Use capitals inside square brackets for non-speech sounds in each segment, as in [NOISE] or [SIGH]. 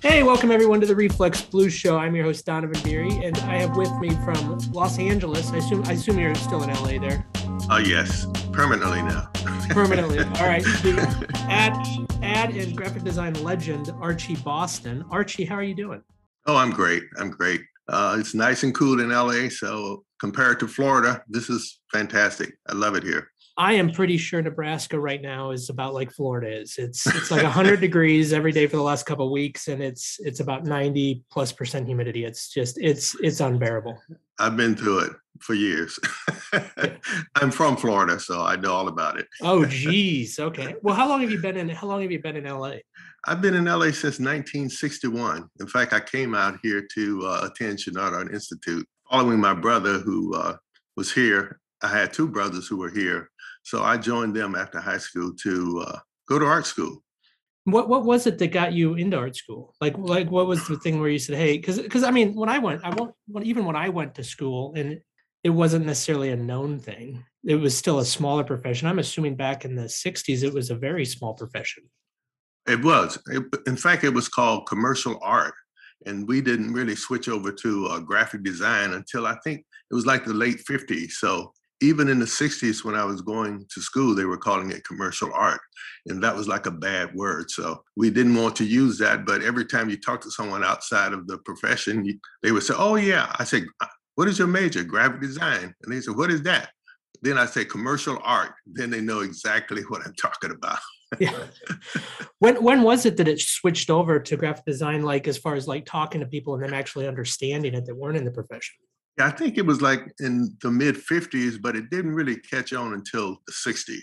Hey, welcome everyone to the Reflex Blue Show. I'm your host Donovan Beery, and I have with me from Los Angeles. I assume I assume you're still in LA there. Oh uh, yes, permanently now. [LAUGHS] permanently. All right. ad ad and graphic design legend Archie Boston. Archie, how are you doing? Oh, I'm great. I'm great. Uh, it's nice and cool in LA, so compared to Florida, this is fantastic. I love it here. I am pretty sure Nebraska right now is about like Florida is. It's it's like 100 degrees every day for the last couple weeks, and it's it's about 90 plus percent humidity. It's just it's it's unbearable. I've been through it for years. [LAUGHS] I'm from Florida, so I know all about it. oh, [LAUGHS] geez. Okay. Well, how long have you been in? How long have you been in LA? I've been in LA since 1961. In fact, I came out here to uh, attend Art Institute, following my brother who uh, was here. I had two brothers who were here so I joined them after high school to uh, go to art school. What what was it that got you into art school? Like like what was the thing where you said, hey, because because I mean when I went, I won't even when I went to school and it wasn't necessarily a known thing. It was still a smaller profession. I'm assuming back in the 60s it was a very small profession. It was. It, in fact, it was called commercial art. And we didn't really switch over to uh, graphic design until I think it was like the late 50s. So even in the 60s when i was going to school they were calling it commercial art and that was like a bad word so we didn't want to use that but every time you talk to someone outside of the profession they would say oh yeah. I said uh, what is your major? Graphic design. And they said what is that? Then i say commercial art. Then they know exactly what i'm talking about. [LAUGHS] Yeah. When when was it that it switched over to graphic design like as far as like talking to people and them actually understanding it that weren't in the profession I think it was like in the mid 50s, but it didn't really catch on until the 60s.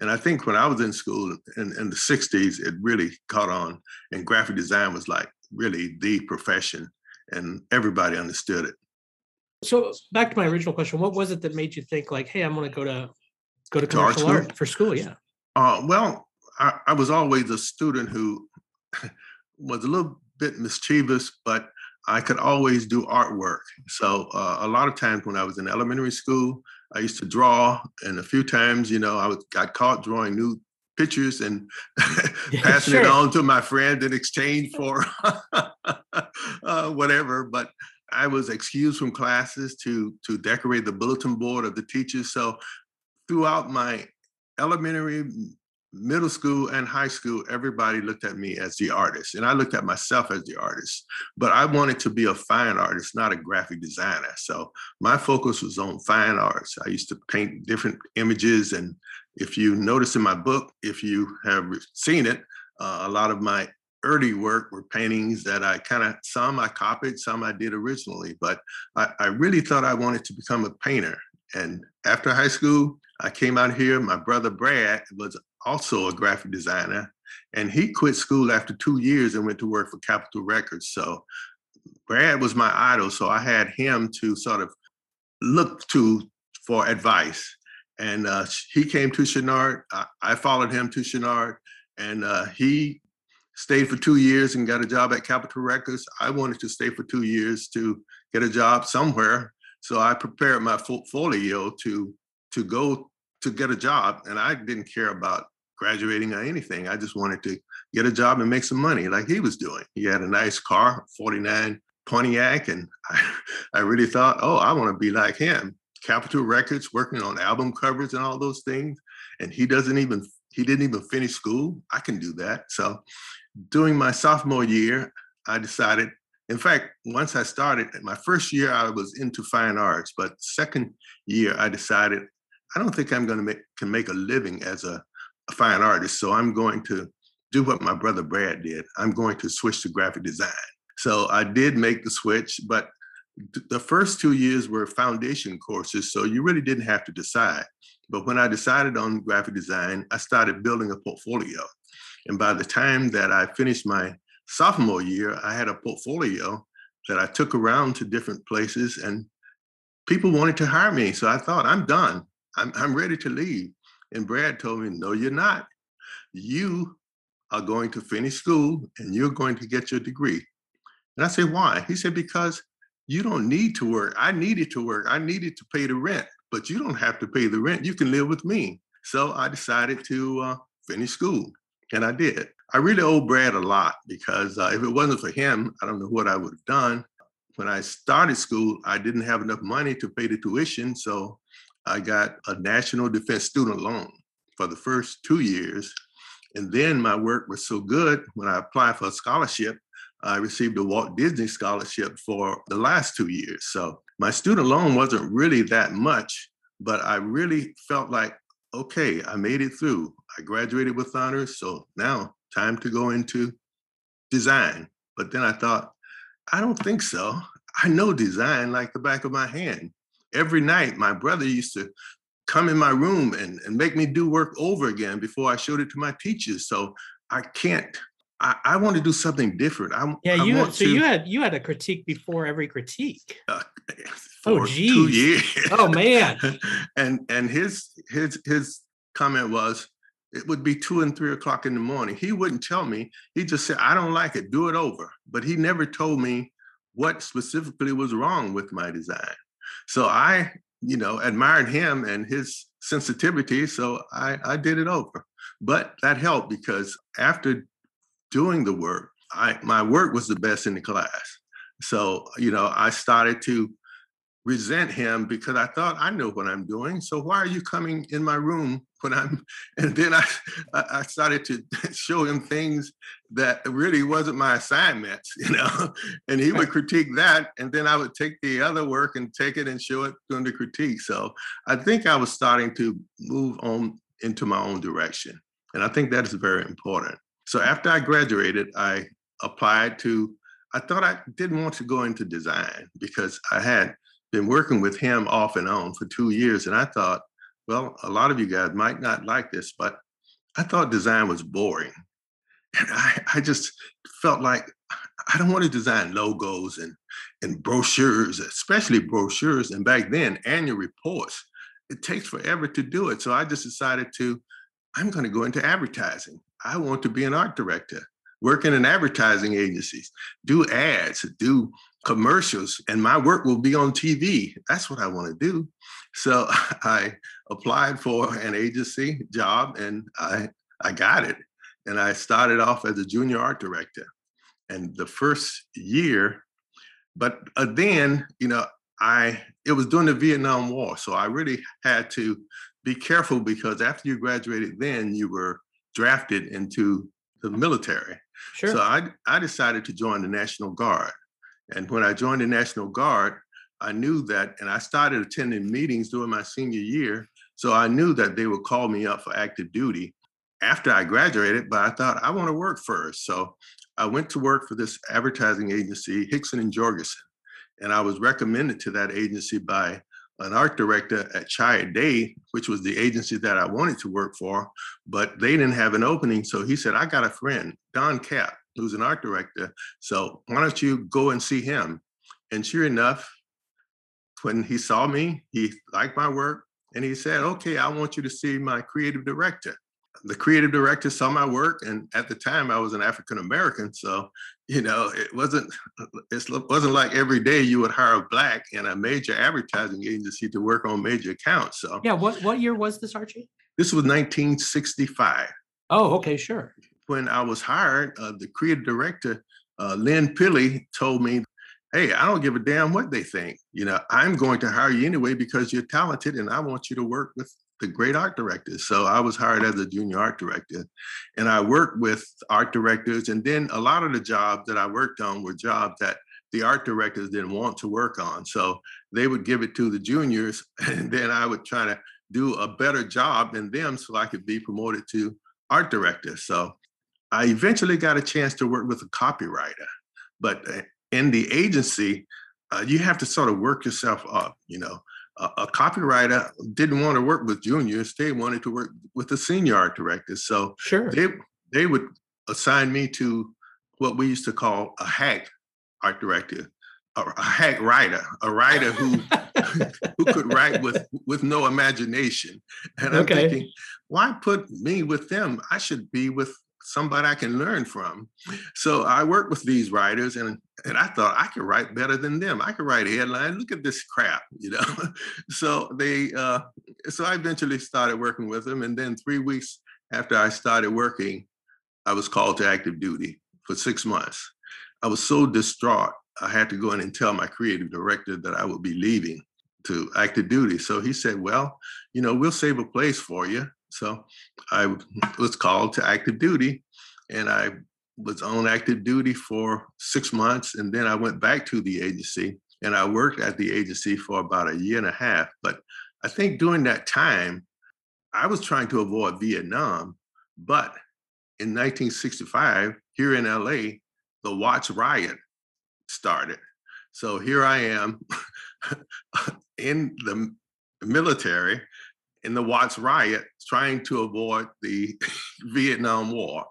And I think when I was in school in, in the 60s, it really caught on. And graphic design was like really the profession, and everybody understood it. So back to my original question, what was it that made you think like, hey, I'm going to go to go to commercial art, art, for school? Yeah. Uh, well, I, I was always a student who [LAUGHS] was a little bit mischievous, but I could always do artwork. So uh, a lot of times when I was in elementary school, I used to draw, and a few times, you know, I was, got caught drawing new pictures and [LAUGHS] [LAUGHS] passing sure. it on to my friend in exchange for [LAUGHS] uh, whatever. But I was excused from classes to to decorate the bulletin board of the teachers. So throughout my elementary, middle school and high school, everybody looked at me as the artist, and I looked at myself as the artist. But I wanted to be a fine artist, not a graphic designer. So my focus was on fine arts. I used to paint different images, and if you notice in my book, if you have seen it, uh, a lot of my early work were paintings that I kind of some I copied, some I did originally. But I, I really thought I wanted to become a painter. And after high school, I came out here. My brother Brad was also a graphic designer, and he quit school after two years and went to work for Capitol Records. So Brad was my idol, so I had him to sort of look to for advice. And uh, he came to Chouinard. I, I, followed him to Chouinard, and uh, he stayed for two years and got a job at Capitol Records. I wanted to stay for two years to get a job somewhere. So I prepared my portfolio to to go to get a job, and I didn't care about graduating or anything. I just wanted to get a job and make some money like he was doing. He had a nice car, 49 Pontiac, and [LAUGHS] I, I really thought, oh, I want to be like him. Capitol Records, working on album covers and all those things. And he doesn't even, he didn't even finish school. I can do that. So during my sophomore year, I decided, in fact, once I started, my first year I was into fine arts, but second year I decided I don't think I'm going to make can make a living as a, a fine artist. So I'm going to do what my brother Brad did. I'm going to switch to graphic design. So I did make the switch, but the first two years were foundation courses, so you really didn't have to decide. But when I decided on graphic design, I started building a portfolio. And by the time that I finished my sophomore year, I had a portfolio that I took around to different places and people wanted to hire me. So I thought, I'm done. I'm, I'm ready to leave. And Brad told me, No, you're not. You are going to finish school and you're going to get your degree. And I said, Why? He said, Because you don't need to work. I needed to work. I needed to pay the rent, but you don't have to pay the rent. You can live with me. So I decided to uh, finish school. and I did. I really owe Brad a lot because uh, if it wasn't for him, I don't know what I would have done. When I started school, I didn't have enough money to pay the tuition, so I got a National Defense Student Loan for the first two years. And then my work was so good when I applied for a scholarship, I received a Walt Disney scholarship for the last two years. So my student loan wasn't really that much, but I really felt like, okay, I made it through. I graduated with honors. So now time to go into design. But then I thought, I don't think so. I know design like the back of my hand. Every night, my brother used to come in my room and, and make me do work over again before I showed it to my teachers. So I can't. I, I want to do something different. I, Yeah, I you want so to, you had you had a critique before every critique. uh, Oh, for two geez. years. Oh man. [LAUGHS] and and his his his comment was it would be two and three o'clock in the morning. He wouldn't tell me. He just said, I don't like it, do it over. But he never told me what specifically was wrong with my design. So I, you know, admired him and his sensitivity. So I, I did it over. But that helped because after doing the work, I my work was the best in the class. So, you know, I started to resent him because I thought I know what I'm doing. So why are you coming in my room when I'm? And then I I started to [LAUGHS] show him things that really wasn't my assignments, you know. [LAUGHS] And he would critique that, and then I would take the other work and take it and show it during the critique. So I think I was starting to move on into my own direction, and I think that is very important. So after I graduated, I applied to. I thought I didn't want to go into design because I had been working with him off and on for two years. And I thought, well, a lot of you guys might not like this, but I thought design was boring. And I, I just felt like I don't want to design logos and, and brochures, especially brochures. And back then, annual reports, it takes forever to do it. So I just decided to, I'm going to go into advertising. I want to be an art director, work in advertising agencies, do ads, do commercials and my work will be on TV. That's what I want to do. So [LAUGHS] I applied for an agency job and I I got it. And I started off as a junior art director. And the first year, but uh, then, you know, I it was during the Vietnam War, so I really had to be careful because after you graduated then you were drafted into the military. Sure. So I I decided to join the National Guard. And when I joined the National Guard, I knew that, and I started attending meetings during my senior year. So I knew that they would call me up for active duty after I graduated, but I thought I want to work first. So I went to work for this advertising agency, Hixson and Jorgensen. And I was recommended to that agency by an art director at Chiat Day, which was the agency that I wanted to work for, but they didn't have an opening. So he said, I got a friend, Don Cap, who's an art director. So why don't you go and see him? And sure enough, when he saw me, he liked my work and he said, okay, I want you to see my creative director. The creative director saw my work, and at the time I was an African American, so you know it wasn't it wasn't like every day you would hire a black in a major advertising agency to work on major accounts. So yeah. What what year was this, Archie? this was 1965 Oh, okay, sure. when I was hired, uh, the creative director, uh, Lynn Pilley, told me, Hey, I don't give a damn what they think. You know, I'm going to hire you anyway because you're talented and I want you to work with the great art directors. So I was hired as a junior art director and I worked with art directors. And then a lot of the jobs that I worked on were jobs that the art directors didn't want to work on. So they would give it to the juniors [LAUGHS] and then I would try to do a better job than them so I could be promoted to art director. So I eventually got a chance to work with a copywriter, but uh, in the agency, uh, you have to sort of work yourself up. You know, a, a copywriter didn't want to work with juniors; they wanted to work with the senior art directors. So Sure. they they would assign me to what we used to call a hack art director, a, a hack writer, a writer who [LAUGHS] who could write with with no imagination. And I'm Okay. thinking, why put me with them? I should be with somebody I can learn from. So I worked with these writers and and I thought I could write better than them. I could write a headline. Look at this crap, [LAUGHS] you know. so they uh so I eventually started working with them. And then three weeks after I started working, I was called to active duty for six months. I was so distraught, I had to go in and tell my creative director that I would be leaving to active duty. So he said, Well, you know, we'll save a place for you. So I was called to active duty and I was on active duty for six months. And then I went back to the agency and I worked at the agency for about a year and a half. But I think during that time, I was trying to avoid Vietnam. But in 1965, here in LA, the Watts riot started. So here I am [LAUGHS] in the military in the Watts riot trying to avoid the [LAUGHS] Vietnam War.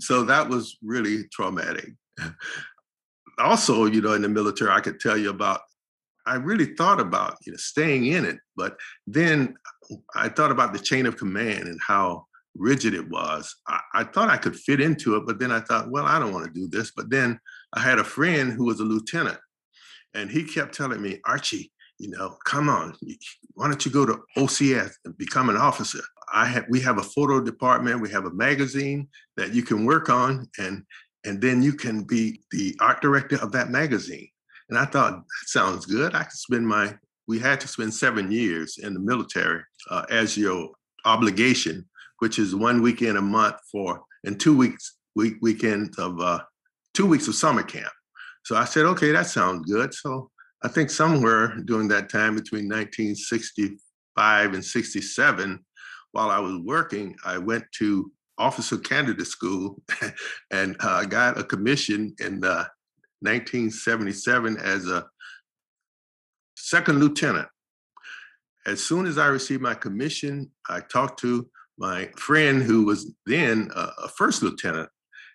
So that was really traumatic. Also, you know, in the military, I could tell you about, I really thought about, you know, staying in it, but then I thought about the chain of command and how rigid it was. I, I thought I could fit into it, but then I thought, well, I don't want to do this. But then I had a friend who was a lieutenant and he kept telling me, Archie, you know, come on, why don't you go to OCS and become an officer? I have we have a photo department, we have a magazine that you can work on, and and then you can be the art director of that magazine. And I thought that sounds good. I could spend my we had to spend seven years in the military uh, as your obligation, which is one weekend a month for and two weeks week weekends of uh, two weeks of summer camp. So I said, okay, that sounds good. So I think somewhere during that time between 1965 and 67, while I was working, I went to officer candidate school [LAUGHS] and uh, got a commission in uh, 1977 as a second lieutenant. As soon as I received my commission, I talked to my friend who was then a, a first lieutenant,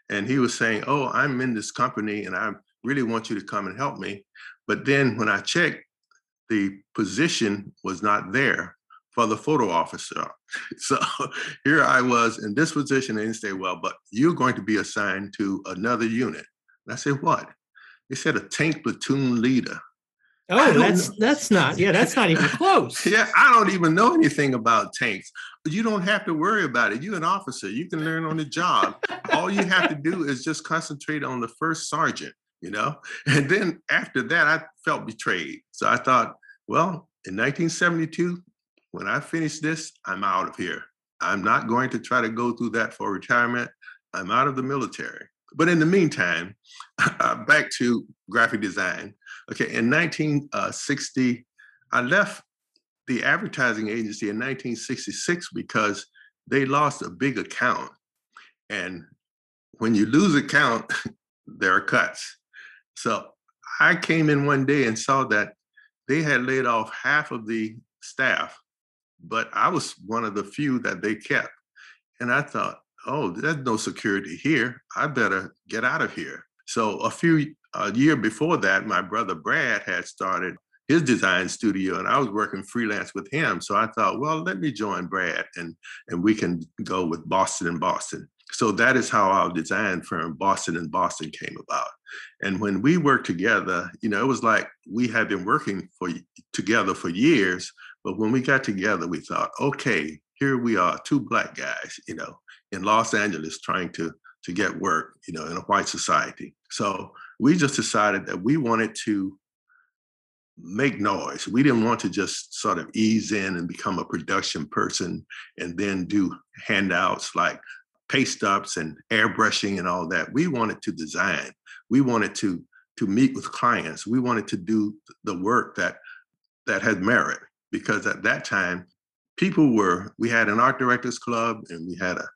and he was saying, "Oh, I'm in this company, and I really want you to come and help me." But then when I checked, the position was not there for the photo officer. [LAUGHS] So here I was in this position and they say, well, but you're going to be assigned to another unit. And I said, what? They said a tank platoon leader. Oh, that's know. that's not, yeah, that's not even [LAUGHS] close. yeah, I don't even know anything about tanks. But you don't have to worry about it. You're an officer. You can learn on the job. All you have to do is just concentrate on the first sergeant you know? [LAUGHS] And then after that, I felt betrayed. So I thought, well, in 1972, when I finish this, I'm out of here. I'm not going to try to go through that for retirement. I'm out of the military. But in the meantime, [LAUGHS] uh, back to graphic design. Okay, in 1960, uh, I left the advertising agency in 1966 because they lost a big account. And when you lose account, [LAUGHS] there are cuts. So I came in one day and saw that they had laid off half of the staff, but I was one of the few that they kept. And I thought, oh, there's no security here. I better get out of here. So a few a year before that, my brother Brad had started his design studio and I was working freelance with him. So I thought, well, let me join Brad and and we can go with Boston and Boston. So that is how our design firm, Boston and Boston, came about. And when we worked together, you know, it was like we had been working for together for years. But when we got together, we thought, okay, here we are, two black guys, you know, in Los Angeles trying to to get work, you know, in a white society. So we just decided that we wanted to make noise. We didn't want to just sort of ease in and become a production person and then do handouts like paste ups and airbrushing and all that. We wanted to design. We wanted to to meet with clients. We wanted to do the work that that had merit because at that time people were we had an art directors club and we had a,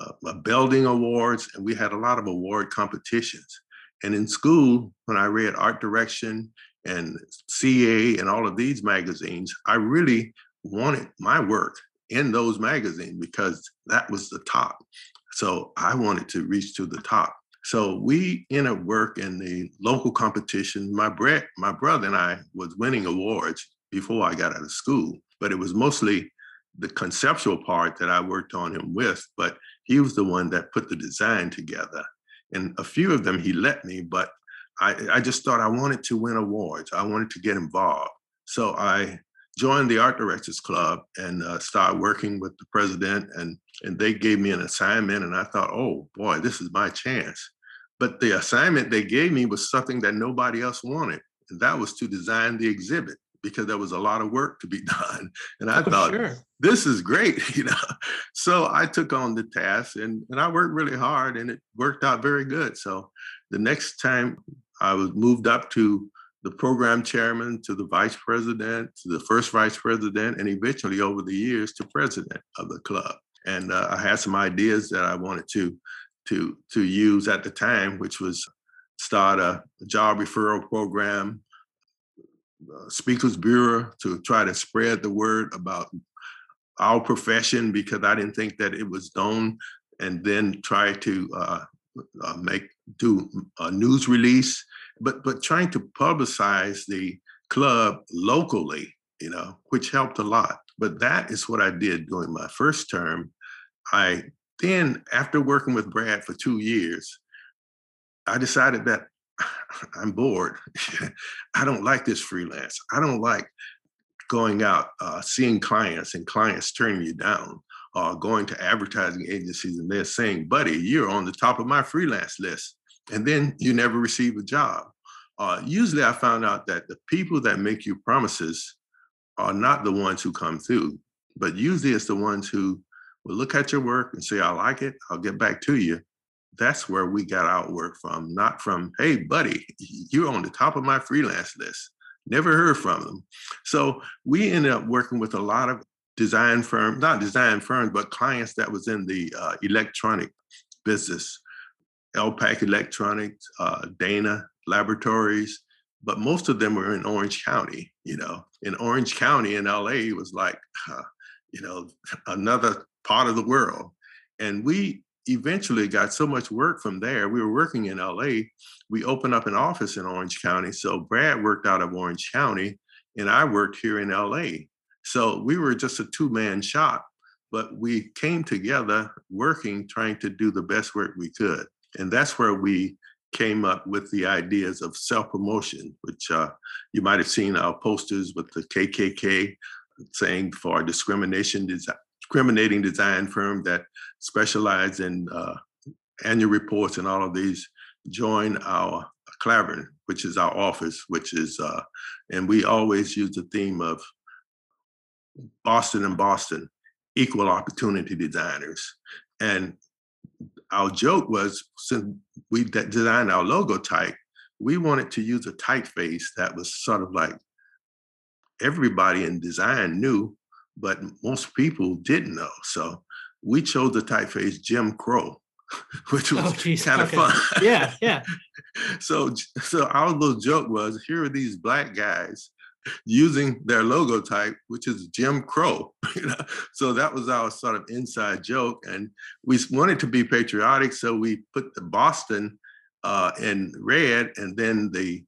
a, a building awards and we had a lot of award competitions. And in school, when I read art direction and CA and all of these magazines, I really wanted my work in those magazines because that was the top. So I wanted to reach to the top. So we up work in the local competition. My bre- my brother and I was winning awards before I got out of school, but it was mostly the conceptual part that I worked on him with. But he was the one that put the design together. And a few of them he let me, but I, I just thought I wanted to win awards. I wanted to get involved. So I joined the Art Directors Club and uh, started working with the president, and and they gave me an assignment, and I thought, oh boy, this is my chance. But the assignment they gave me was something that nobody else wanted, and that was to design the exhibit because there was a lot of work to be [LAUGHS] done. And I Oh, thought, sure. this is great, [LAUGHS] you know. So I took on the task and, and I worked really hard and it worked out very good. So the next time I was moved up to the program chairman, to the vice president, to the first vice president, and eventually over the years to president of the club. And uh, I had some ideas that I wanted to to to use at the time, which was start a job referral program, uh, speakers bureau to try to spread the word about our profession because I didn't think that it was known, and then try to uh, uh, make do a news release, but but trying to publicize the club locally, you know, which helped a lot. But that is what I did during my first term. I then, after working with Brad for two years, I decided that [SIGHS] I'm bored. [LAUGHS] I don't like this freelance. I don't like going out, uh, seeing clients and clients turning you down, or going to advertising agencies and they're saying, buddy, you're on the top of my freelance list. And then you never receive a job. Uh, usually I found out that the people that make you promises are not the ones who come through, but usually it's the ones who will look at your work and say, I like it, I'll get back to you. That's where we got our work from, not from, hey, buddy, [LAUGHS] you're on the top of my freelance list. Never heard from them. So we ended up working with a lot of design firms, not design firms, but clients that was in the uh, electronic business, LPAC Electronics, uh, Dana Laboratories, but most of them were in Orange County. You know, in Orange County in LA was like, you know, another part of the world. And we eventually got so much work from there. We were working in LA. We opened up an office in Orange County. So Brad worked out of Orange County and I worked here in LA. So we were just a two man shop, but we came together working, trying to do the best work we could. And that's where we came up with the ideas of self promotion, which uh, you might have seen our posters with the KKK saying for discrimination design discriminating design firm that specialize in uh, annual reports and all of these join our Klavern, which is our office, which is, uh, and we always use the theme of Boston and Boston, equal opportunity designers. And our joke was since we de- designed our logo type, we wanted to use a typeface that was sort of like everybody in design knew, but most people didn't know. So we chose the typeface Jim Crow, [LAUGHS] which oh, was Oh, kind of Okay. fun. Yeah, yeah. [LAUGHS] so so our little joke was here are these black guys using their logo type, which is Jim Crow. [LAUGHS] So that was our sort of inside joke, and we wanted to be patriotic, so we put the Boston uh, in red, and then the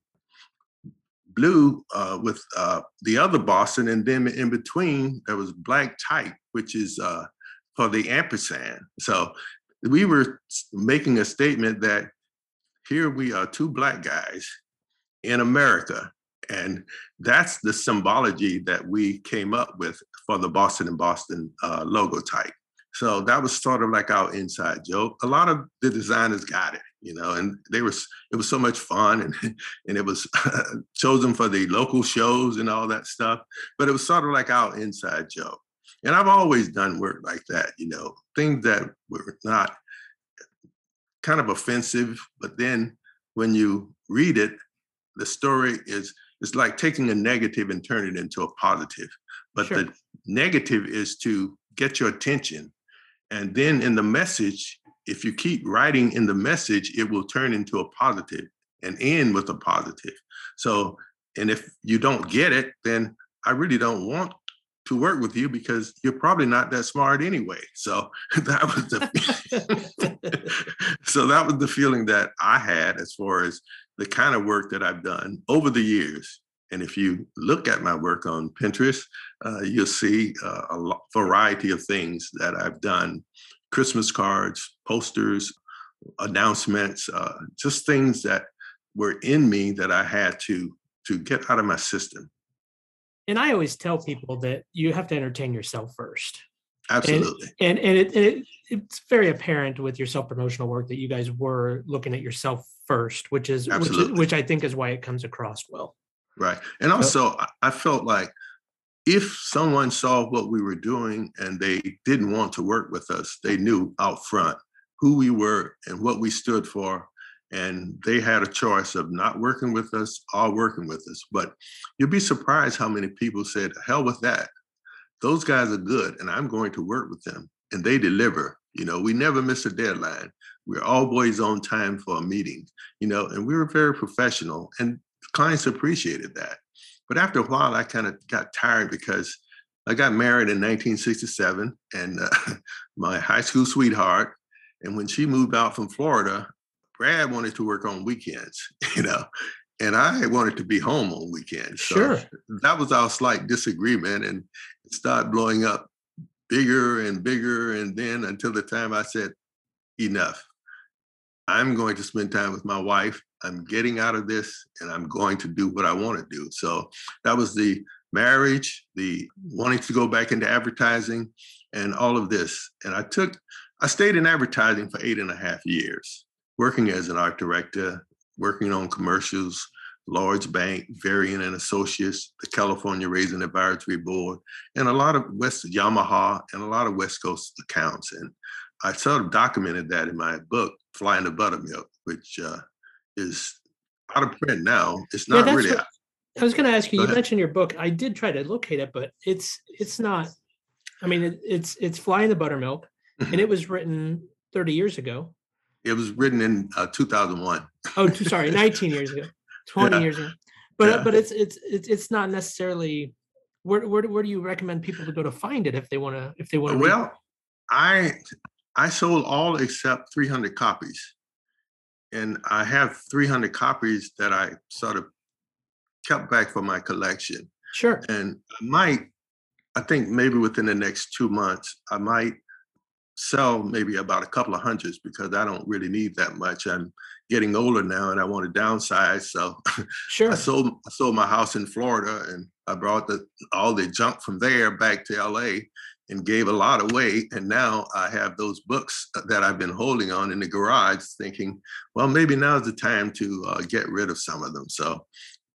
blue uh, with uh, the other Boston, and then in between there was black type, which is uh, for the ampersand. So we were making a statement that here we are two black guys in America. And that's the symbology that we came up with for the Boston and Boston uh, logo type. So that was sort of like our inside joke. A lot of the designers got it, you know, and they were it was so much fun and [LAUGHS] and it was [LAUGHS] chosen for the local shows and all that stuff. But it was sort of like our inside joke. And I've always done work like that, you know, things that were not kind of offensive, but then when you read it, the story is it's like taking a negative and turning it into a positive. But Sure. the negative is to get your attention. And then in the message, if you keep writing in the message, it will turn into a positive and end with a positive. So, and if you don't get it, then I really don't want to work with you because you're probably not that smart anyway. So [LAUGHS] that was the [LAUGHS] [LAUGHS] so that was the feeling that I had as far as the kind of work that I've done over the years. And if you look at my work on Pinterest, uh, you'll see uh, a variety of things that I've done Christmas cards, posters, announcements, uh, just things that were in me that I had to to get out of my system. and I always tell people that you have to entertain yourself first. Absolutely. And and it, it it's very apparent with your self promotional work that you guys were looking at yourself first, which is which, is, which I think is why it comes across well. Right. And also, I- I felt like if someone saw what we were doing and they didn't want to work with us, they knew out front who we were and what we stood for. And they had a choice of not working with us or working with us. But you'd be surprised how many people said, hell with that. Those guys are good and I'm going to work with them. And they deliver. You know, we never miss a deadline. We're always on time for a meeting, you know, and we were very professional. And clients appreciated that. But after a while, I kind of got tired because I got married in 1967 and uh, [LAUGHS] my high school sweetheart. And when she moved out from Florida, Brad wanted to work on weekends, [LAUGHS] you know, and I wanted to be home on weekends. So Sure. that was our slight disagreement and it started blowing up bigger and bigger. And then until the time I said, enough. I'm going to spend time with my wife. I'm getting out of this and I'm going to do what I want to do. So that was the marriage, the wanting to go back into advertising, and all of this. And I took, I stayed in advertising for eight and a half years, working as an art director, working on commercials, large Bank, Varian and Associates, the California Raisin Advisory Board, and a lot of West Yamaha and a lot of West Coast accounts. And I sort of documented that in my book, Fly in the Buttermilk, which uh, is out of print now. It's not that's really. what- I was going to ask you. Go You ahead. mentioned your book. I did try to locate it, but it's it's not. I mean, it, it's it's fly in the buttermilk, and it was written 30 years ago. It was written in uh, 2001. Oh, sorry, [LAUGHS] 19 years ago, 20 Yeah. years ago. But uh, Yeah. but it's it's it's it's not necessarily. Where, where where do you recommend people to go to find it if they want to if they want to? Well, I I sold all except 300 copies, and I have 300 copies that I sort of kept back for my collection. sure. And I might, I think maybe within the next two months, I might sell maybe about a couple of hundreds because I don't really need that much. I'm getting older now and I want to downsize. So [LAUGHS] Sure. I sold I sold my house in Florida and I brought the all the junk from there back to LA and gave a lot away. And now I have those books that I've been holding on in the garage, thinking, well, maybe now's the time to uh, get rid of some of them. So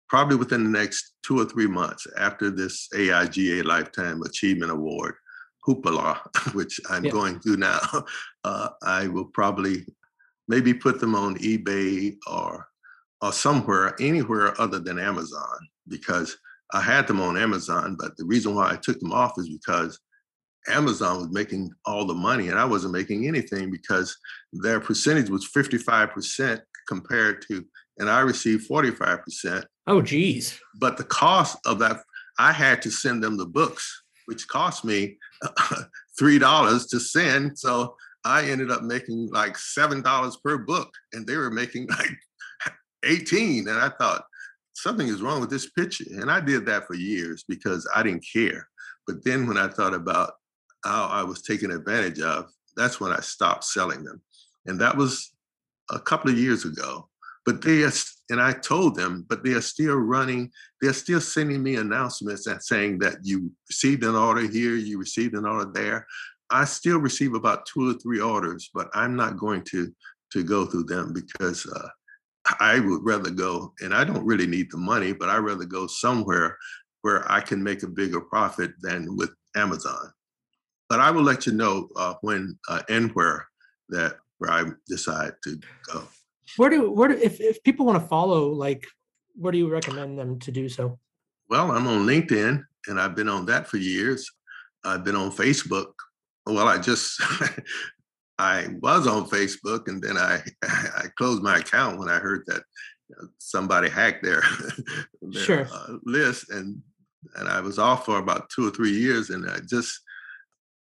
probably within the next two or three months after this AIGA Lifetime Achievement Award, hoopla, [LAUGHS] which I'm Yeah. going through now, [LAUGHS] uh, I will probably maybe put them on eBay or or somewhere, anywhere other than Amazon, because I had them on Amazon. But the reason why I took them off is because Amazon was making all the money and I wasn't making anything because their percentage was 55% compared to, and I received 45%. Oh, geez. But the cost of that, I had to send them the books, which cost me [LAUGHS] $3 to send. So I ended up making like $7 per book and they were making [LAUGHS] like 18. And I thought, something is wrong with this picture. And I did that for years because I didn't care. But then when I thought about how I was taken advantage of, that's when I stopped selling them. And that was a couple of years ago. But they are, and I told them, but they are still running, they're still sending me announcements and saying that you received an order here, you received an order there. I still receive about two or three orders, but I'm not going to to go through them because uh, I would rather go, and I don't really need the money, but I rather go somewhere where I can make a bigger profit than with Amazon. But I will let you know uh, when uh, and where that where I decide to go. Where do where do if if people want to follow like where do you recommend them to do so? Well, I'm on LinkedIn, and I've been on that for years. I've been on Facebook. Well, I just [LAUGHS] I was on Facebook, and then I [LAUGHS] I closed my account when I heard that somebody hacked their, [LAUGHS] their Sure. uh, list, and and I was off for about two or three years, and I just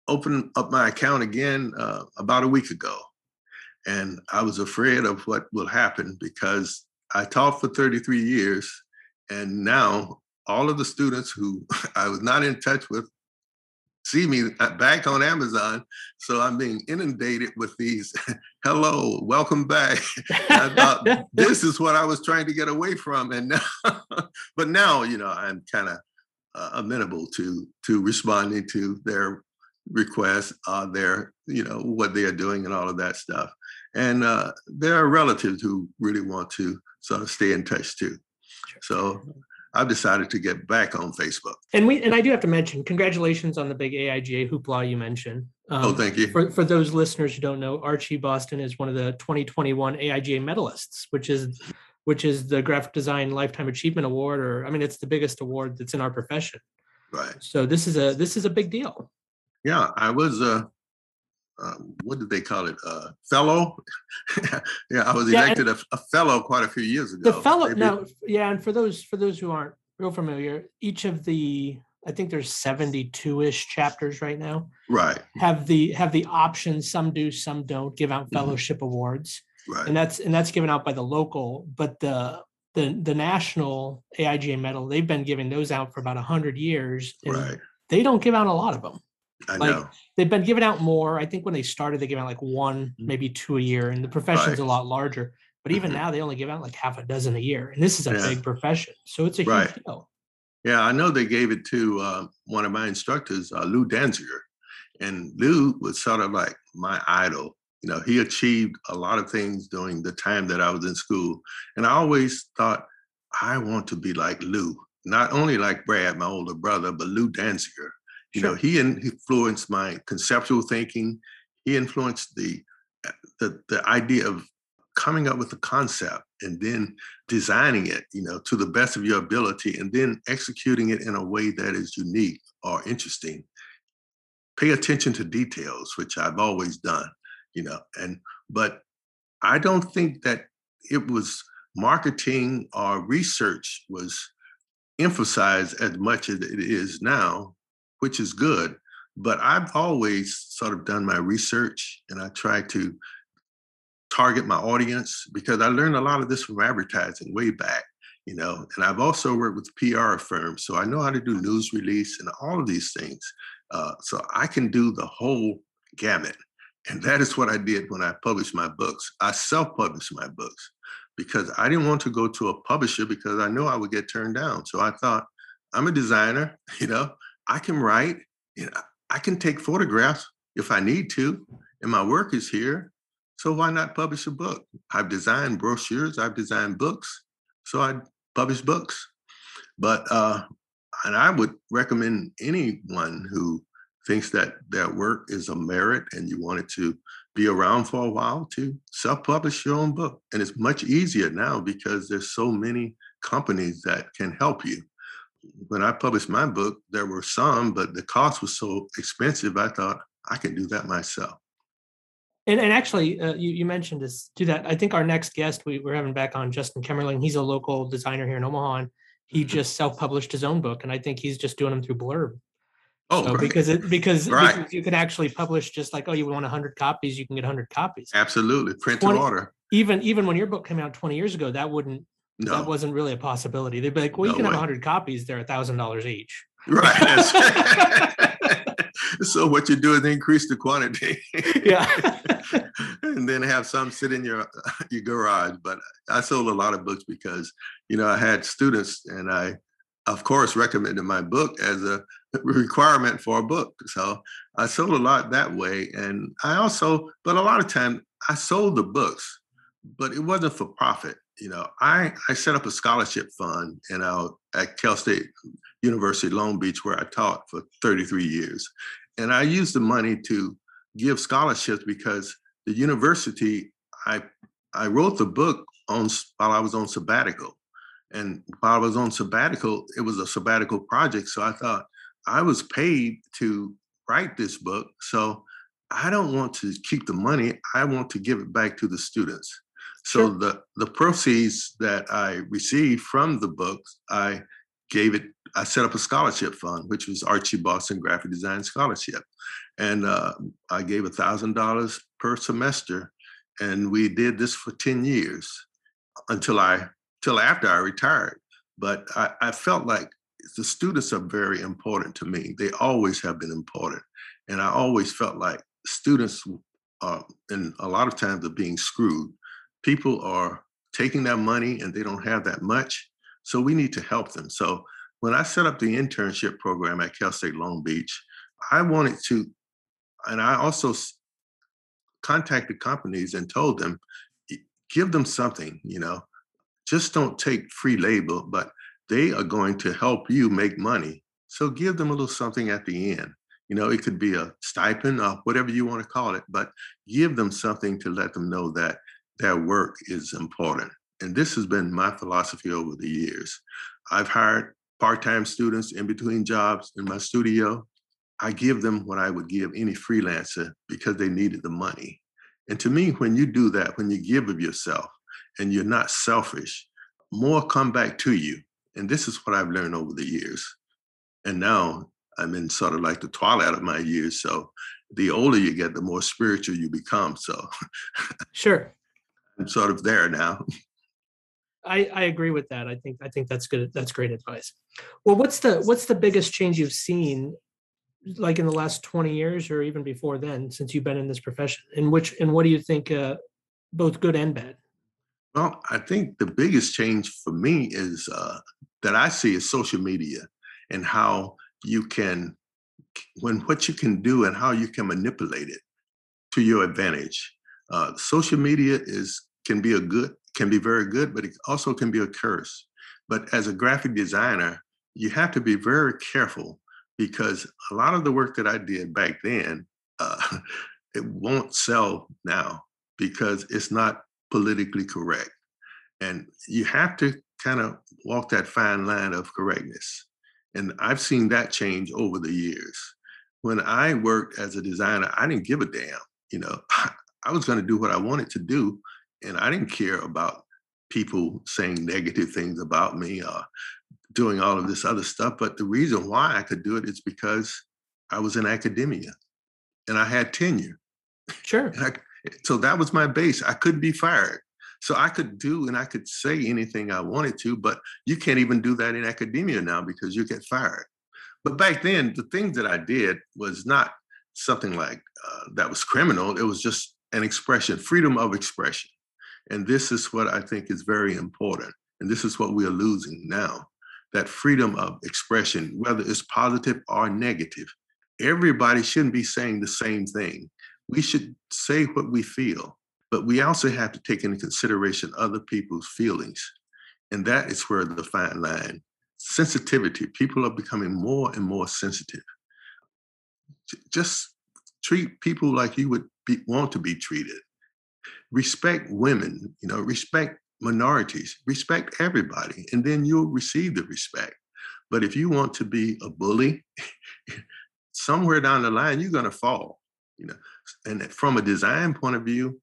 opened up my account again uh, about a week ago, and I was afraid of what will happen because I taught for 33 years, and now all of the students who [LAUGHS] I was not in touch with see me uh, back on Amazon. So I'm being inundated with these, [LAUGHS] hello, welcome back. [LAUGHS] I thought this is what I was trying to get away from. And now, but now, you know, I'm kind of uh, amenable to to responding to their requests, uh, their you know what they are doing and all of that stuff. And uh, there are relatives who really want to sort of stay in touch too. So I've decided to get back on Facebook. And we and I do have to mention, congratulations on the big AIGA hoopla you mentioned. oh, Um, thank you. For, for those listeners who don't know, Archie Boston is one of the 2021 AIGA medalists, which is which is the Graphic Design Lifetime Achievement Award, or I mean, it's the biggest award that's in our profession. right. So this is a this is a big deal. Yeah, I was a. Uh, what did they call it? Uh, fellow. [LAUGHS] yeah, I was Yeah, elected a, a fellow quite a few years ago. The fellow, Maybe- no, yeah, and for those for those who aren't real familiar, each of the I think there's 72-ish chapters right now Right, have the have the option. Some do, some don't give out Mhm. fellowship awards. right, and that's and that's given out by the local but the the the national aiga medal they've been giving those out for about 100 years and right. they don't give out a lot of them I like, know. they've been giving out more i think when they started they gave out like one Mhm. maybe two a year and the profession's a lot larger but even Mhm. now they only give out like half a dozen a year and this is a Yeah. big profession so it's a Right. huge deal Yeah, I know they gave it to uh, one of my instructors, uh, Lou Danziger, and Lou was sort of like my idol. You know, he achieved a lot of things during the time that I was in school, and I always thought I want to be like Lou, not only like Brad, my older brother, but Lou Danziger. You know, he influenced my conceptual thinking. He influenced the uh, the the idea of coming up with a concept and then designing it, you know, to the best of your ability, and then executing it in a way that is unique or interesting. Pay attention to details, which I've always done, you know, and but I don't think that it was marketing or research was emphasized as much as it is now, which is good. But I've always sort of done my research and I try to target my audience because I learned a lot of this from advertising way back, you know, and I've also worked with PR firms. So I know how to do news release and all of these things. Uh, so I can do the whole gamut. And that is what I did when I published my books. I self published my books because I didn't want to go to a publisher because I knew I would get turned down. So I thought, I'm a designer, [LAUGHS] you know, I can write, know, I can take photographs if I need to, and my work is here. So why not publish a book? I've designed brochures, I've designed books, so I publish books. But uh, and I would recommend anyone who thinks that their work is a merit and you want it to be around for a while to self-publish your own book. And it's much easier now because there's so many companies that can help you. When I published my book, there were some, but the cost was so expensive, I thought I can do that myself. And, and actually, uh, you, you mentioned this to that. I think our next guest we, we're having back on Justin Kemmerling. He's a local designer here in Omaha, and he Mhm. just self-published his own book, and I think he's just doing them through Blurb. Oh, So right. because it because, Right. because you can actually publish just like oh you want 100 copies you can get 100 copies absolutely. Print to order. even even when your book came out 20 years ago that wouldn't No. that wasn't really a possibility they'd be like well you No can have way. 100 copies they're a thousand dollars each Right. [LAUGHS] [LAUGHS] so what you do is increase the quantity. yeah [LAUGHS] and then have some sit in your your garage. But I sold a lot of books because you know I had students, and I, of course, recommended my book as a requirement for a book. So I sold a lot that way, and I also, but a lot of time I sold the books, but it wasn't for profit. You know, I I set up a scholarship fund, and I at Cal State University Long Beach, where I taught for 33 years, and I used the money to give scholarships because the university I I wrote the book on while I was on sabbatical, and while I was on sabbatical, it was a sabbatical project. So I thought I was paid to write this book, so I don't want to keep the money. I want to give it back to the students. So Sure. the the proceeds that I received from the books, I gave it. I set up a scholarship fund, which was Archie Boston Graphic Design Scholarship, and uh, I gave a thousand dollars per semester, and we did this for ten years until I till after I retired. But I, I felt like the students are very important to me. They always have been important, and I always felt like students, uh, and a lot of times, are being screwed. People are taking that money and they don't have that much, so we need to help them. So when I set up the internship program at Cal State Long Beach, I wanted to, and I also contacted companies and told them, give them something, you know, just don't take free labor, but they are going to help you make money. So give them a little something at the end. You know, it could be a stipend or whatever you want to call it, but give them something to let them know that their work is important. And this has been my philosophy over the years. I've hired part-time students in between jobs in my studio. I give them what I would give any freelancer because they needed the money. And to me, when you do that, when you give of yourself and you're not selfish, more come back to you. And this is what I've learned over the years. And now I'm in sort of like the twilight of my years. So the older you get, the more spiritual you become. So sure. I'm sort of there now. [LAUGHS] I, I agree with that. I think I think that's good. That's great advice. Well, what's the what's the biggest change you've seen, like in the last twenty years, or even before then, since you've been in this profession? And which and what do you think, uh, both good and bad? Well, I think the biggest change for me is uh, that I see is social media and how you can, when what you can do and how you can manipulate it to your advantage. Uh, social media is can be a good can be very good, but it also can be a curse. But as a graphic designer, you have to be very careful because a lot of the work that I did back then, [LAUGHS] uh, it won't sell now because it's not politically correct. And you have to kind of walk that fine line of correctness. And I've seen that change over the years. When I worked as a designer, I didn't give a damn. You know, [LAUGHS] I was going to do what I wanted to do and I didn't care about people saying negative things about me or doing all of this other stuff. But the reason why I could do it is because I was in academia and I had tenure. Sure. I, so that was my base. I couldn't be fired. So I could do and I could say anything I wanted to, but you can't even do that in academia now because you get fired. But back then, the things that I did was not something like uh, that was criminal. It was just an expression, freedom of expression. And this is what I think is very important. And this is what we are losing now that freedom of expression, whether it's positive or negative. Everybody shouldn't be saying the same thing. We should say what we feel, but we also have to take into consideration other people's feelings. And that is where the fine line sensitivity, people are becoming more and more sensitive. Just treat people like you would be, want to be treated respect women, you know, respect minorities, respect everybody, and then you'll receive the respect. But if you want to be a bully, [LAUGHS] somewhere down the line, you're going to fall, you know. And from a design point of view,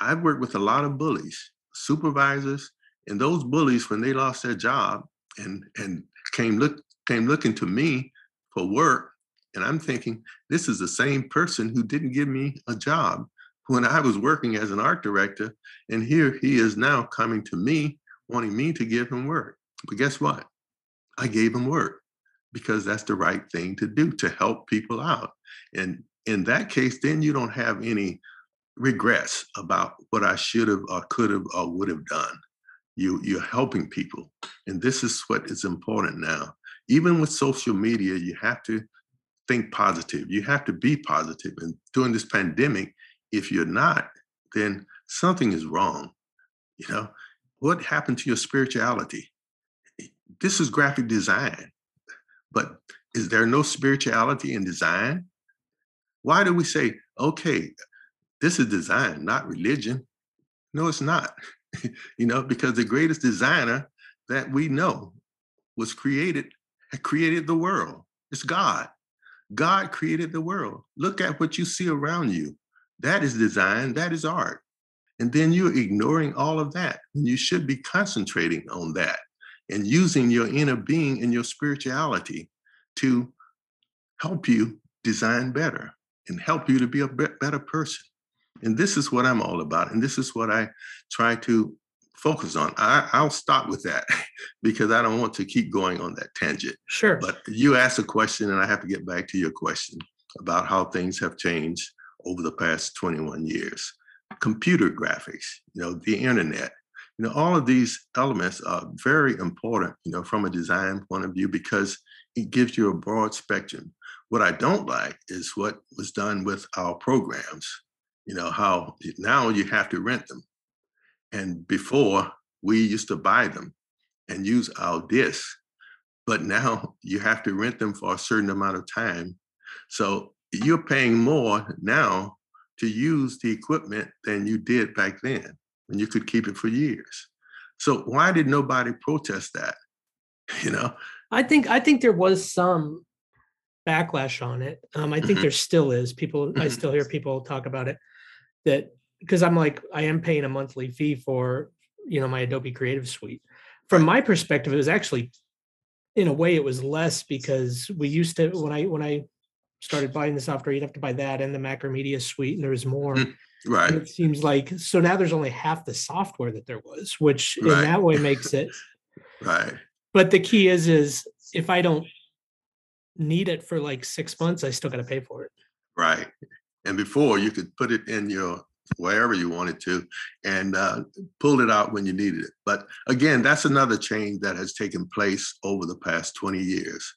I've worked with a lot of bullies, supervisors, and those bullies, when they lost their job and and came look came looking to me for work, and I'm thinking, this is the same person who didn't give me a job when I was working as an art director. And here he is now coming to me, wanting me to give him work. But guess what? I gave him work because that's the right thing to do to help people out. And in that case, then you don't have any regrets about what I should have or could have or would have done. You, you're helping people. And this is what is important now. Even with social media, you have to think positive. You have to be positive. And during this pandemic, if you're not, then something is wrong. You know, what happened to your spirituality? This is graphic design, but is there no spirituality in design? Why do we say, okay, this is design, not religion? No, it's not. [LAUGHS] you know, because the greatest designer that we know was created, created the world. It's God. God created the world. Look at what you see around you. That is design, that is art. And then you're ignoring all of that. And you should be concentrating on that and using your inner being and your spirituality to help you design better and help you to be a better person. And this is what I'm all about. And this is what I try to focus on. I, will stop with that [LAUGHS] because I don't want to keep going on that tangent. Sure. But you asked a question, and I have to get back to your question about how things have changed over the past 21 years. Computer graphics, you know, the internet. You know, all of these elements are very important, you know, from a design point of view because it gives you a broad spectrum. What I don't like is what was done with our programs. You know, how now you have to rent them. And before we used to buy them and use our discs, but now you have to rent them for a certain amount of time. So you're paying more now to use the equipment than you did back then when you could keep it for years. So why did nobody protest that? [LAUGHS] You know, I think I think there was some backlash on it. Um, I think Mhm. there still is. People, I Mhm. still hear people talk about it. That because I'm like, I am paying a monthly fee for you know my Adobe Creative Suite. From my perspective, it was actually, in a way, it was less because we used to when I when I started buying the software, you'd have to buy that and the Macromedia Suite, and there was more. Mm, And right, it seems like so now there's only half the software that there was, which in that way makes it [LAUGHS] right, but the key is is if i don't need it for like six months i still got to pay for it right. And before you could put it in your wherever you wanted to and uh, pull it out when you needed it. But again, that's another change that has taken place over the past 20 years.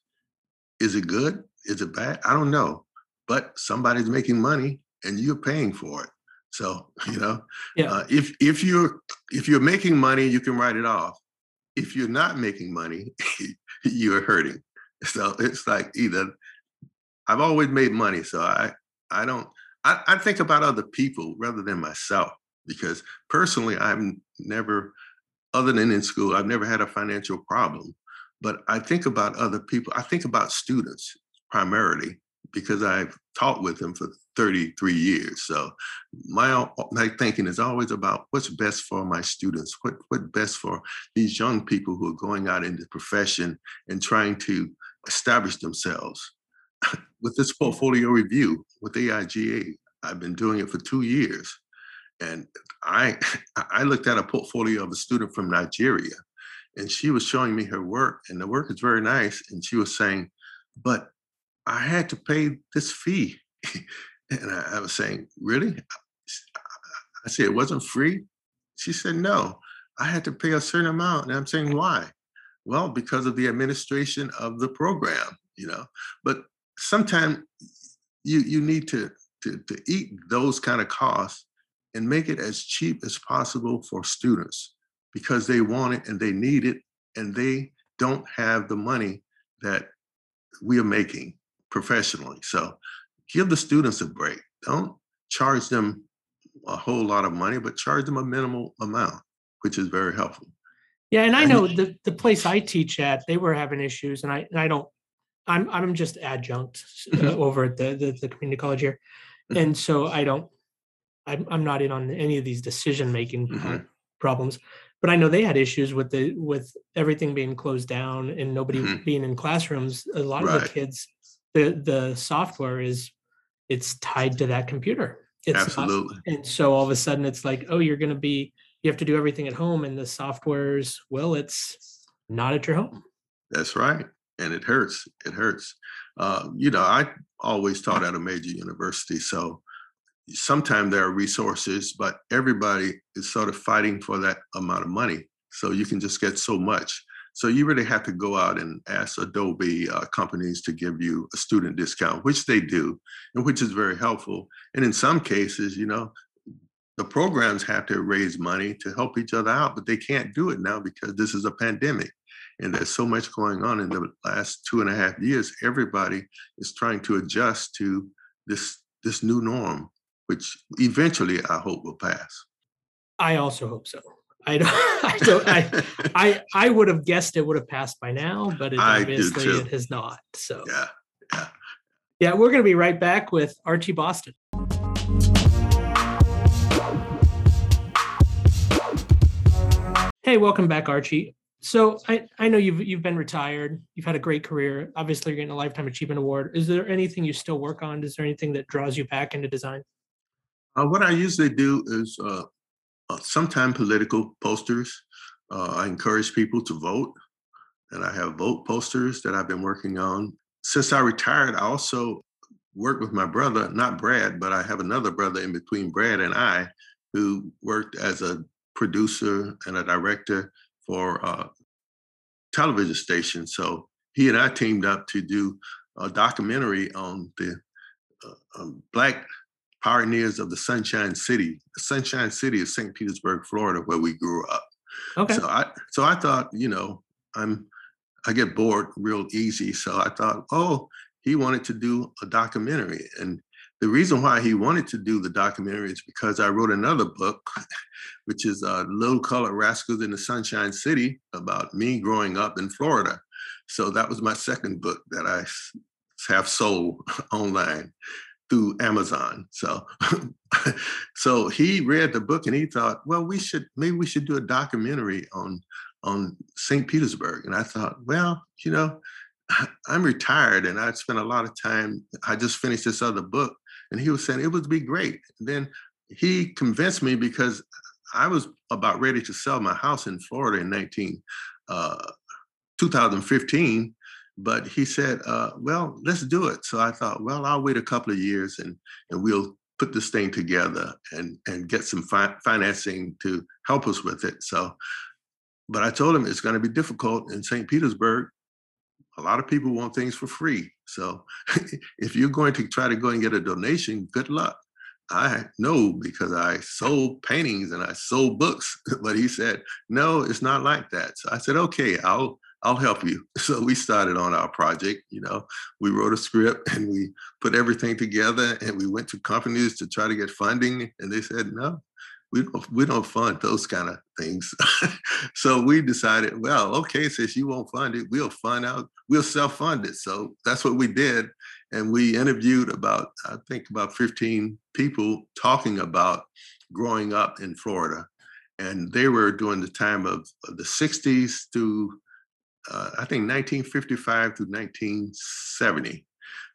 Is it good? Is it bad? I don't know. But somebody's making money and you're paying for it. So, [LAUGHS] you know, Yeah. uh, if if you're if you're making money, you can write it off. If you're not making money, [LAUGHS] you're hurting. So it's like either I've always made money, so I I don't I, I think about other people rather than myself because personally I've never other than in school I've never had a financial problem. But I think about other people. I think about students primarily because I've taught with them for 33 years. So my my thinking is always about what's best for my students, what what best for these young people who are going out into the profession and trying to establish themselves. [LAUGHS] with this portfolio review with AIGA, I've been doing it for two years. And I [LAUGHS] I looked at a portfolio of a student from Nigeria and she was showing me her work and the work is very nice. And she was saying, but I had to pay this fee. [LAUGHS] and I, I was saying, really? I said, it wasn't free? She said, no, I had to pay a certain amount. And I'm saying, why? Well, because of the administration of the program, you know. But sometimes you you need to, to to eat those kind of costs and make it as cheap as possible for students because they want it and they need it and they don't have the money that we are making professionally. So give the students a break. Don't charge them a whole lot of money, but charge them a minimal amount, which is very helpful. yeah and i know the the place i teach at they were having issues and i and i don't i'm i'm just adjunct uh, Mhm. over at the, the the community college here Mhm. and so i don't i'm, I'm not in on any of these decision making Mhm. problems but i know they had issues with the with everything being closed down and nobody Mhm. being in classrooms a lot of the kids the the software is it's tied to that computer it's not- Absolutely. and so all of a sudden it's like oh you're going to be you have to do everything at home and the software's well it's not at your home That's right. And it hurts. It hurts. Uh, you know, I always taught at a major university. So sometimes there are resources, but everybody is sort of fighting for that amount of money. So you can just get so much. So you really have to go out and ask Adobe uh, companies to give you a student discount, which they do, and which is very helpful. And in some cases, you know, the programs have to raise money to help each other out, but they can't do it now because this is a pandemic. And there's so much going on in the last two and a half years everybody is trying to adjust to this this new norm which eventually i hope will pass. I also hope so i don't [LAUGHS] i don't i i i would have guessed it would have passed by now but it, obviously it has not so. Yeah yeah. Yeah we're going to be right back with archie boston. Hey welcome back archie. So I, I know you've you've been retired. You've had a great career. Obviously you're getting a lifetime achievement award. Is there anything you still work on? Is there anything that draws you back into design? Uh, what i usually do is uh, uh, sometime political posters uh, i encourage people to vote and i have vote posters that i've been working on since i retired i also worked with my brother not brad but i have another brother in between brad and i who worked as a producer and a director for a television station. So he and I teamed up to do a documentary on the uh, um, Black pioneers of the Sunshine City. The Sunshine City is St. Petersburg, Florida, where we grew up. Okay. So I so I thought, you know, I'm I get bored real easy. So I thought, oh, he wanted to do a documentary. And the reason why he wanted to do the documentary is because I wrote another book, [LAUGHS] which is uh, Little Color Rascals in the Sunshine City about me growing up in Florida. So that was my second book that I have sold [LAUGHS] online through Amazon. So, [LAUGHS] so he read the book and he thought, well, we should maybe we should do a documentary on on St. Petersburg. And I thought, well, you know, [SIGHS] I'm retired and I spent a lot of time. I just finished this other book, and he was saying it would be great. And then he convinced me because I was about ready to sell my house in Florida in 19 uh, 2015 but he said, uh, "Well, let's do it." So I thought, "Well, I'll wait a couple of years and and we'll put this thing together and and get some fi- financing to help us with it." So, but I told him it's going to be difficult in St. Petersburg. A lot of people want things for free. So, [LAUGHS] if you're going to try to go and get a donation, good luck. I know because I sold paintings and I sold books, [LAUGHS] but he said, no, it's not like that. So I said, okay, I'll I'll help you. [LAUGHS] So we started on our project. You know, we wrote a script [LAUGHS] and we put everything together and we went to companies to try to get funding. And they said, no, we don't, we don't fund those kind of things. [LAUGHS] so we decided, well, okay, since you won't fund it, we'll fund out, we'll self-fund it. So that's what we did. And we interviewed about, I think about 15 people talking about growing up in Florida. And they were during the time of, of the 60s to uh, I think 1955 through 1970.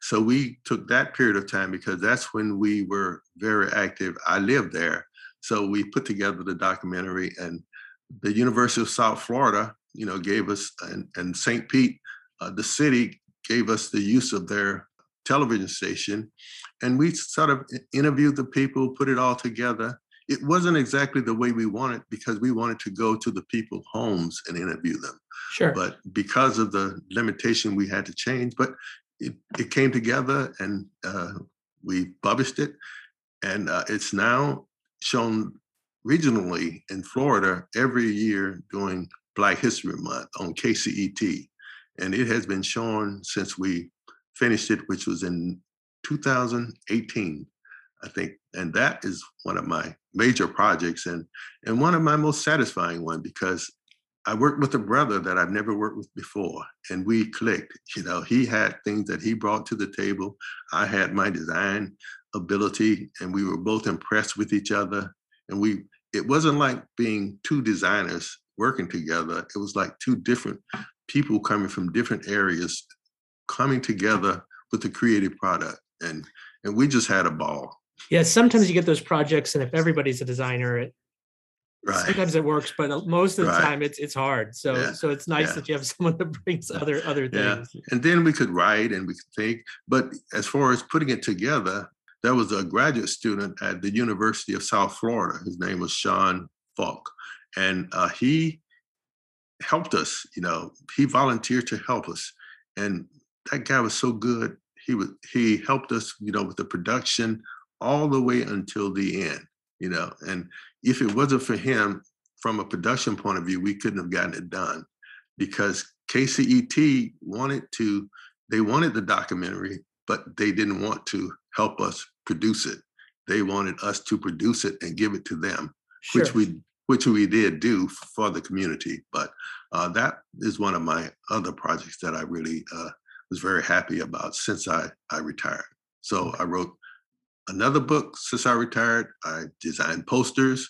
So we took that period of time because that's when we were very active. I lived there. So we put together the documentary and the University of South Florida, you know, gave us, and, and St. Pete, uh, the city gave us the use of their television station. And we sort of interviewed the people, put it all together. It wasn't exactly the way we wanted because we wanted to go to the people's homes and interview them. Sure. But because of the limitation, we had to change. But it, it came together and uh, we published it. And uh, it's now shown regionally in Florida every year during Black History Month on KCET. And it has been shown since we finished it, which was in 2018, I think. And that is one of my major projects and, and one of my most satisfying one because I worked with a brother that I've never worked with before, and we clicked. You know, he had things that he brought to the table. I had my design ability, and we were both impressed with each other. And we, it wasn't like being two designers working together. It was like two different people coming from different areas coming together with a creative product, and and we just had a ball. Yeah, sometimes you get those projects, and if everybody's a designer, it Right. sometimes it works, but uh, most of the Right. time it's it's hard. So Yeah, so it's nice yeah. that you have [LAUGHS] someone that brings other other Yeah. things. And then we could write and we could think. But as far as putting it together, there was a graduate student at the University of South Florida. His name was Sean Falk. And uh, he helped us, you know, he volunteered to help us. And that guy was so good. He was he helped us, you know, with the production all the way until the end, you know. And if it wasn't for him, from a production point of view, we couldn't have gotten it done because KCET wanted to, they wanted the documentary, but they didn't want to help us produce it. They wanted us to produce it and give it to them, Sure. which we which we did do for the community. But uh, that is one of my other projects that I really uh, was very happy about since I I retired. So I wrote another book since I retired. I designed posters,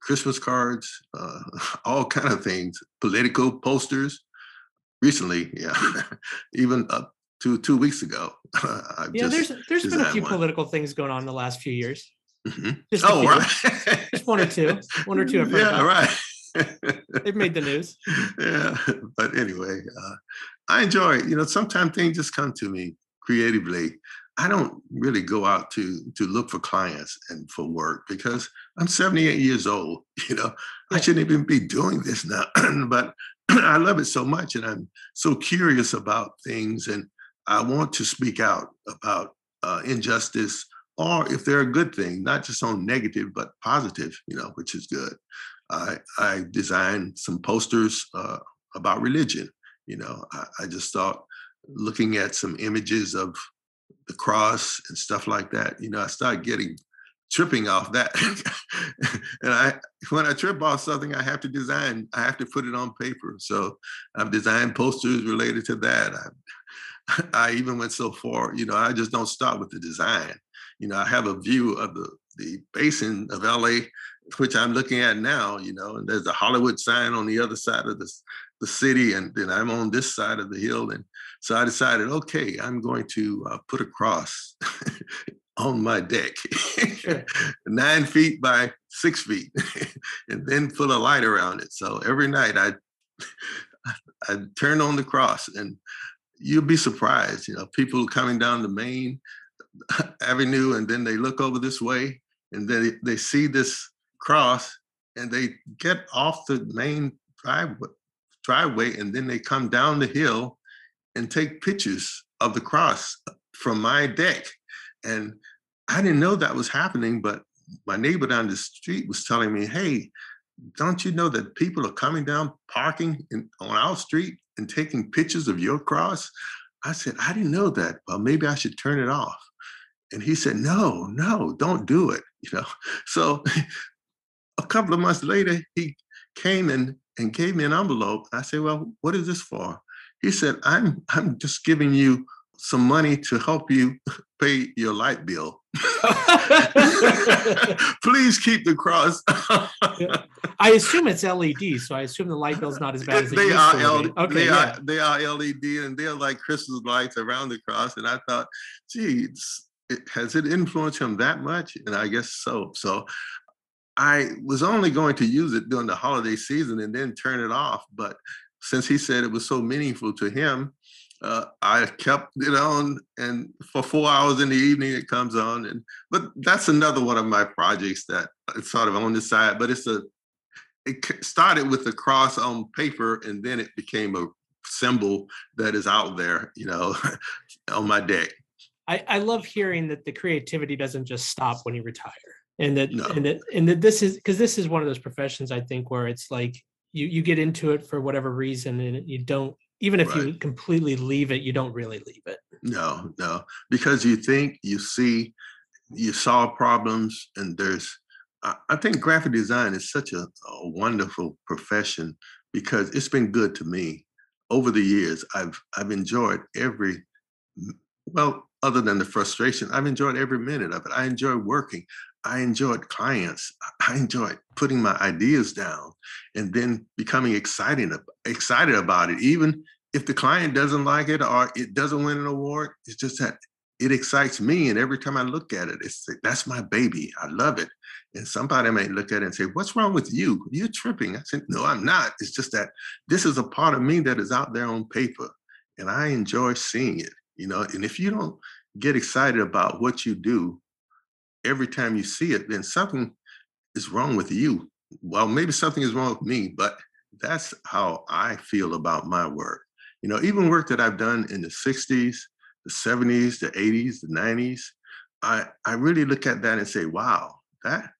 Christmas cards, uh, [LAUGHS] all kind of things, political posters. Recently, yeah, [LAUGHS] even up to two weeks ago. [LAUGHS] I've yeah, there's there's been a few one. political things going on in the last few years. Mhm. Just oh, right. Just one or two. One or two I've heard Yeah, about. right. They've made the news. yeah, but anyway, uh, I enjoy it. You know, sometimes things just come to me creatively. I don't really go out to to look for clients and for work because I'm 78 years old. [LAUGHS] You know, I shouldn't even be doing this now, [CLEARS THROAT] but [CLEARS THROAT] I love it so much, and I'm so curious about things, and I want to speak out about uh, injustice or if they're a good thing, not just on negative but positive. You know, which is good. I I designed some posters uh, about religion. You know, I, I just thought looking at some images of the cross and stuff like that, you know, I started getting tripping off that. [LAUGHS] and I when I trip off something, I have to design, I have to put it on paper. So I've designed posters related to that. I, [LAUGHS] I even went so far, you know, I just don't stop with the design. You know, I have a view of the the basin of LA, which I'm looking at now, you know, and there's a Hollywood sign on the other side of the, the city, and then I'm on this side of the hill. And so I decided, okay, I'm going to uh, put a cross [LAUGHS] on my deck, [LAUGHS] nine feet by six feet, [LAUGHS] and then put a light around it. So every night I I turn on the cross, and you'll be surprised. You know, people coming down the main avenue, and then they look over this way, and then they, they see this cross, and they get off the main driveway, driveway, and then they come down the hill and take pictures of the cross from my deck. And I didn't know that was happening, but my neighbor down the street was telling me, hey, don't you know that people are coming down parking in, on our street and taking pictures of your cross? I said, I didn't know that. Well, maybe I should turn it off. And he said, no, no, don't do it. [LAUGHS] You know, so a couple of months later, he came and, and gave me an envelope. I said, well, what is this for? He said, I'm, I'm just giving you some money to help you pay your light bill. [LAUGHS] Please keep the cross. [LAUGHS] I assume it's LED, so I assume the light bill's not as bad as they are. LED, okay, they yeah. are. They are LED, and they're like Christmas lights around the cross. And I thought, geez, it, has it influenced him that much? And I guess so. So I was only going to use it during the holiday season and then turn it off. But since he said it was so meaningful to him, uh, I kept it on, and for four hours in the evening it comes on. And but that's another one of my projects that it's sort of on the side. But it's a it started with a cross on paper, and then it became a symbol that is out there, you know, [LAUGHS] on my deck. I, I love hearing that the creativity doesn't just stop when you retire, and that no. and that and that this is because this is one of those professions I think where it's like you you get into it for whatever reason and you don't even if right. you completely leave it you don't really leave it. No no because you think you see you solve problems and there's i think graphic design is such a, a wonderful profession because it's been good to me. Over the years i've i've enjoyed every well other than the frustration i've enjoyed every minute of it. I enjoy working I enjoyed clients. I enjoyed putting my ideas down and then becoming excited excited about it. Even if the client doesn't like it or it doesn't win an award, it's just that it excites me. And every time I look at it, it's like, that's my baby. I love it. And somebody might look at it and say, What's wrong with you? You're tripping. I said, No, I'm not. It's just that this is a part of me that is out there on paper. And I enjoy seeing it, you know. And if you don't get excited about what you do, every time you see it, then something is wrong with you. Well, maybe something is wrong with me, but that's how I feel about my work. You know, even work that I've done in the 60s, the 70s, the 80s, the 90s, I, I really look at that and say, wow, that,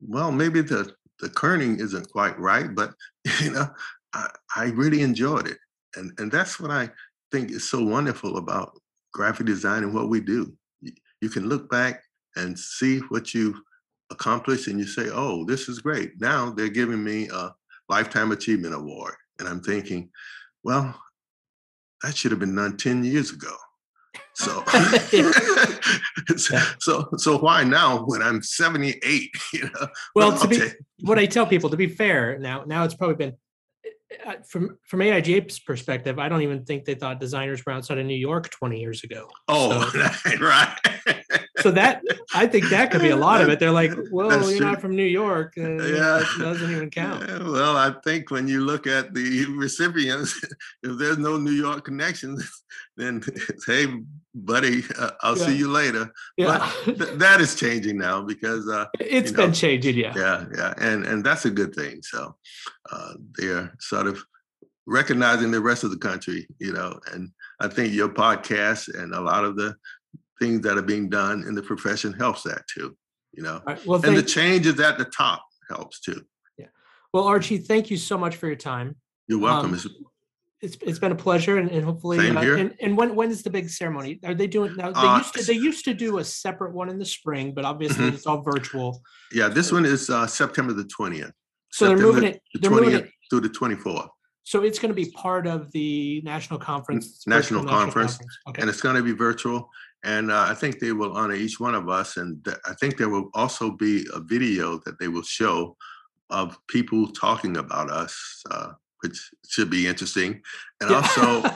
well, maybe the, the kerning isn't quite right, but, [LAUGHS] you know, I, I really enjoyed it. And, and that's what I think is so wonderful about graphic design and what we do. You can look back and see what you've accomplished and you say, oh, this is great. Now they're giving me a Lifetime Achievement Award. And I'm thinking, well, that should have been done 10 years ago. So, [LAUGHS] [LAUGHS] so, so why now when I'm 78? [LAUGHS] You know? Well, to be, what I tell people, to be fair, now, now it's probably been uh, from from AIGA's perspective, I don't even think they thought designers were outside of New York 20 years ago. Oh, so, right. So that I think that could be a lot of it. They're like, well, [LAUGHS] That's you're true. not from New York. Uh, Yeah. It doesn't even count. Well, I think when you look at the [LAUGHS] recipients, [LAUGHS] if there's no New York connections, then hey, buddy, uh, I'll Yeah. see you later. Yeah. Th- that is changing now because uh, it's you been know, changing. Yeah. yeah, yeah, and and that's a good thing. So uh, they're sort of recognizing the rest of the country, you know, and I think your podcast and a lot of the things that are being done in the profession helps that too, you know, right. Well, and the changes at the top helps too. yeah well, Archie, thank you so much for your time. You're welcome. Um, It's- It's been a pleasure, and, and hopefully, Same uh, here. and, and when when is the big ceremony? Are they doing now? They Uh, used to they used to do a separate one in the spring, but obviously Mhm. it's all virtual. Yeah, this one is uh, September the twentieth. So they're moving it. The They're moving twentieth it. through the twenty-fourth, So it's going to be part of the national conference. it's national virtual conference, Okay. and it's going to be virtual. And uh, I think they will honor each one of us, and th- I think there will also be a video that they will show of people talking about us, uh, which should be interesting. And Yeah. also, [LAUGHS]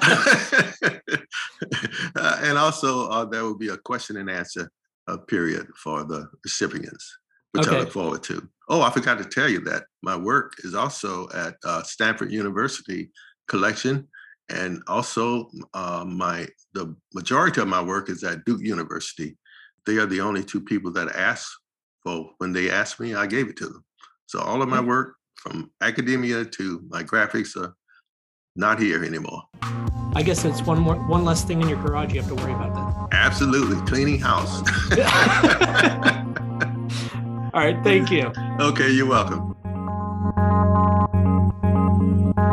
[LAUGHS] uh, and also uh, there will be a question and answer uh, period for the recipients, which I look forward to. Oh, I forgot to tell you that my work is also at uh, Stanford University Collection, and also uh, my the majority of my work is at Duke University. They are the only two people that asked for when they asked me, I gave it to them. So all of my Mm. work, from academia to my graphics, are not here anymore. I guess it's one more one less thing in your garage you have to worry about then. Absolutely, cleaning house. [LAUGHS] [LAUGHS] All right, thank you. okay, you're welcome.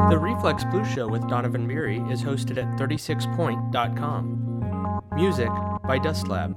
The Reflex Blue Show with Donovan Beery is hosted at 36point.com. Music by Dust Lab.